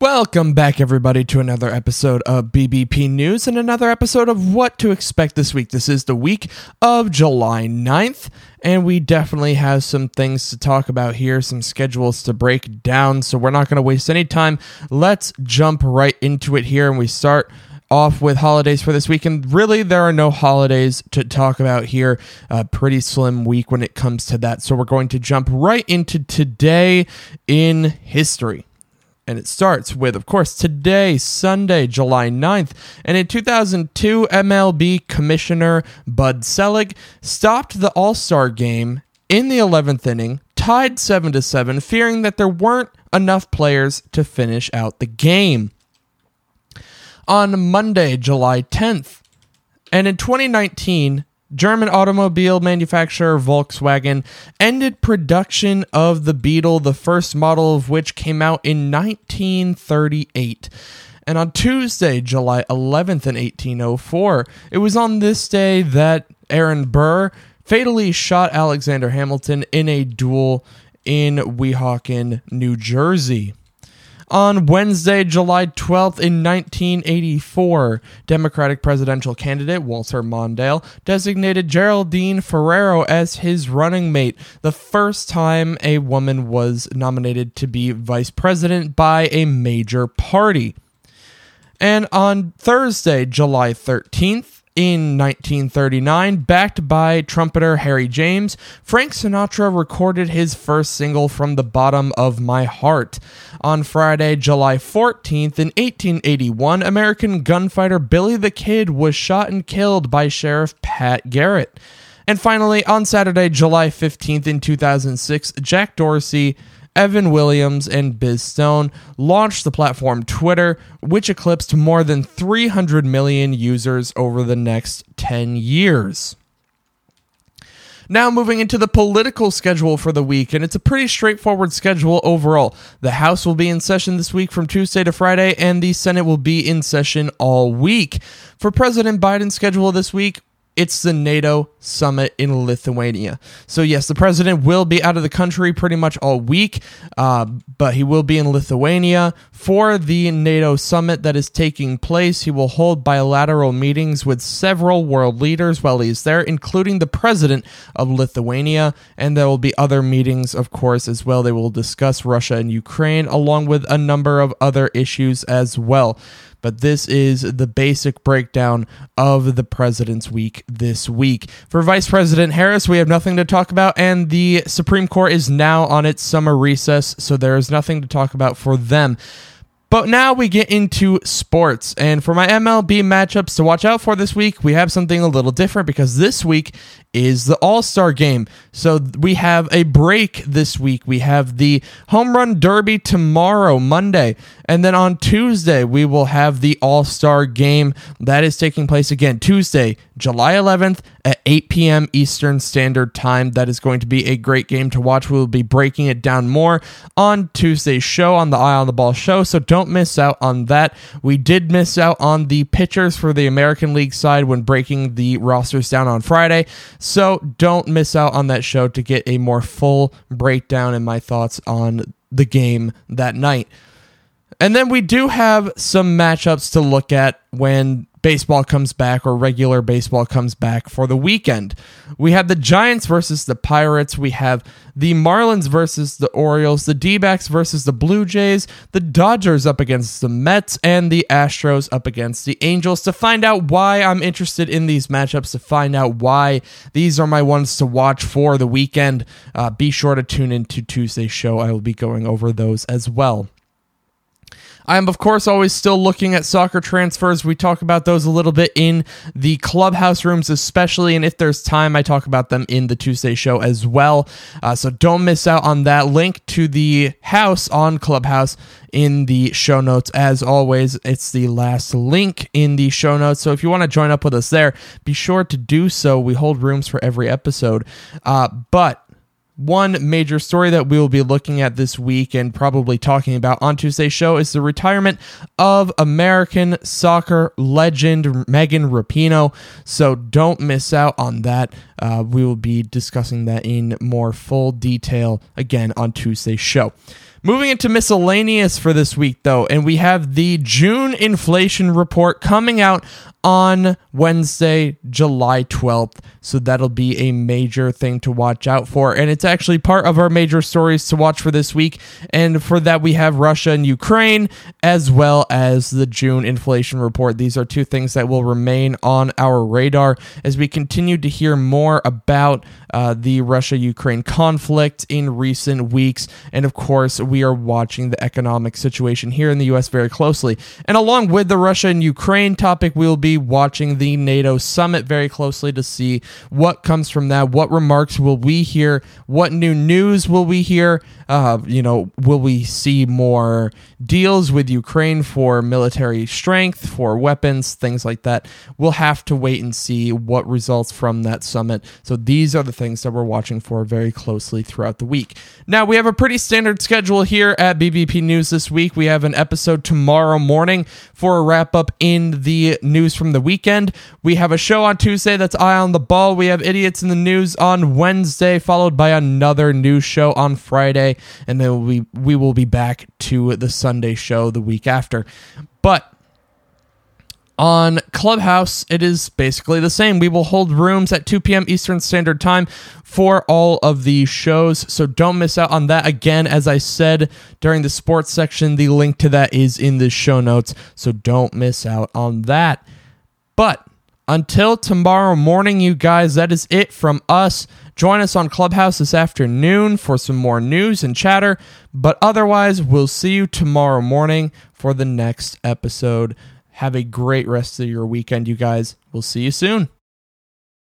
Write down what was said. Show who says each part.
Speaker 1: Welcome back, everybody, to another episode of BBP News and another episode of What to Expect this week. This is the week of July 9th, and we definitely have some things to talk about here, some schedules to break down, so we're not going to waste any time. Let's jump right into it here, and we start off with holidays for this week. And really, there are no holidays to talk about here. A pretty slim week when it comes to that. So we're going to jump right into today in history. And it starts with, of course, today, Sunday, July 9th. And in 2002, MLB Commissioner Bud Selig stopped the All Star game in the 11th inning, tied 7 to 7, fearing that there weren't enough players to finish out the game. On Monday, July 10th. And in 2019, German automobile manufacturer Volkswagen ended production of the Beetle, the first model of which came out in 1938. And on Tuesday, July 11th, in 1804, it was on this day that Aaron Burr fatally shot Alexander Hamilton in a duel in Weehawken, New Jersey. On Wednesday, July 12th, in 1984, Democratic presidential candidate Walter Mondale designated Geraldine Ferraro as his running mate, the first time a woman was nominated to be vice president by a major party. And on Thursday, July 13th, in 1939, backed by trumpeter Harry James, Frank Sinatra recorded his first single from the bottom of my heart. On Friday, July 14th, in 1881, American gunfighter Billy the Kid was shot and killed by Sheriff Pat Garrett. And finally, on Saturday, July 15th, in 2006, Jack Dorsey Evan Williams and Biz Stone launched the platform Twitter, which eclipsed more than 300 million users over the next 10 years. Now, moving into the political schedule for the week, and it's a pretty straightforward schedule overall. The House will be in session this week from Tuesday to Friday, and the Senate will be in session all week. For President Biden's schedule this week, it's the NATO summit in Lithuania. So, yes, the president will be out of the country pretty much all week, uh, but he will be in Lithuania for the NATO summit that is taking place. He will hold bilateral meetings with several world leaders while he's there, including the president of Lithuania. And there will be other meetings, of course, as well. They will discuss Russia and Ukraine, along with a number of other issues as well but this is the basic breakdown of the President's Week this week. For Vice President Harris, we have nothing to talk about, and the Supreme Court is now on its summer recess, so there is nothing to talk about for them. But now we get into sports. And for my MLB matchups to watch out for this week, we have something a little different because this week is the All Star game. So we have a break this week. We have the Home Run Derby tomorrow, Monday. And then on Tuesday, we will have the All Star game that is taking place again Tuesday, July 11th at 8 p.m. Eastern Standard Time. That is going to be a great game to watch. We will be breaking it down more on Tuesday's show on the Eye on the Ball show. So don't miss out on that. We did miss out on the pitchers for the American League side when breaking the rosters down on Friday. So don't miss out on that show to get a more full breakdown and my thoughts on the game that night. And then we do have some matchups to look at when baseball comes back or regular baseball comes back for the weekend. We have the Giants versus the Pirates. We have the Marlins versus the Orioles, the D backs versus the Blue Jays, the Dodgers up against the Mets, and the Astros up against the Angels. To find out why I'm interested in these matchups, to find out why these are my ones to watch for the weekend, uh, be sure to tune into Tuesday's show. I will be going over those as well. I am, of course, always still looking at soccer transfers. We talk about those a little bit in the clubhouse rooms, especially. And if there's time, I talk about them in the Tuesday show as well. Uh, so don't miss out on that. Link to the house on Clubhouse in the show notes. As always, it's the last link in the show notes. So if you want to join up with us there, be sure to do so. We hold rooms for every episode. Uh, but one major story that we will be looking at this week and probably talking about on Tuesday's show is the retirement of American soccer legend Megan Rapinoe. So don't miss out on that. Uh, we will be discussing that in more full detail again on Tuesday's show. Moving into miscellaneous for this week, though, and we have the June inflation report coming out on Wednesday, July 12th. So that'll be a major thing to watch out for. And it's actually part of our major stories to watch for this week. And for that, we have Russia and Ukraine, as well as the June inflation report. These are two things that will remain on our radar as we continue to hear more about uh, the Russia Ukraine conflict in recent weeks. And of course, we are watching the economic situation here in the U.S. very closely. And along with the Russia and Ukraine topic, we'll be watching the NATO summit very closely to see what comes from that. What remarks will we hear? What new news will we hear? Uh, you know, will we see more deals with Ukraine for military strength, for weapons, things like that? We'll have to wait and see what results from that summit. So these are the things that we're watching for very closely throughout the week. Now, we have a pretty standard schedule here at BBP News this week. We have an episode tomorrow morning for a wrap up in the news from the weekend. We have a show on Tuesday that's Eye on the Ball. We have Idiots in the News on Wednesday, followed by another news show on Friday and then we we will be back to the Sunday show the week after. But on Clubhouse, it is basically the same. We will hold rooms at 2 p.m. Eastern Standard Time for all of the shows. So don't miss out on that. Again, as I said during the sports section, the link to that is in the show notes. So don't miss out on that. But until tomorrow morning, you guys, that is it from us. Join us on Clubhouse this afternoon for some more news and chatter. But otherwise, we'll see you tomorrow morning for the next episode. Have a great rest of your weekend, you guys. We'll see you soon.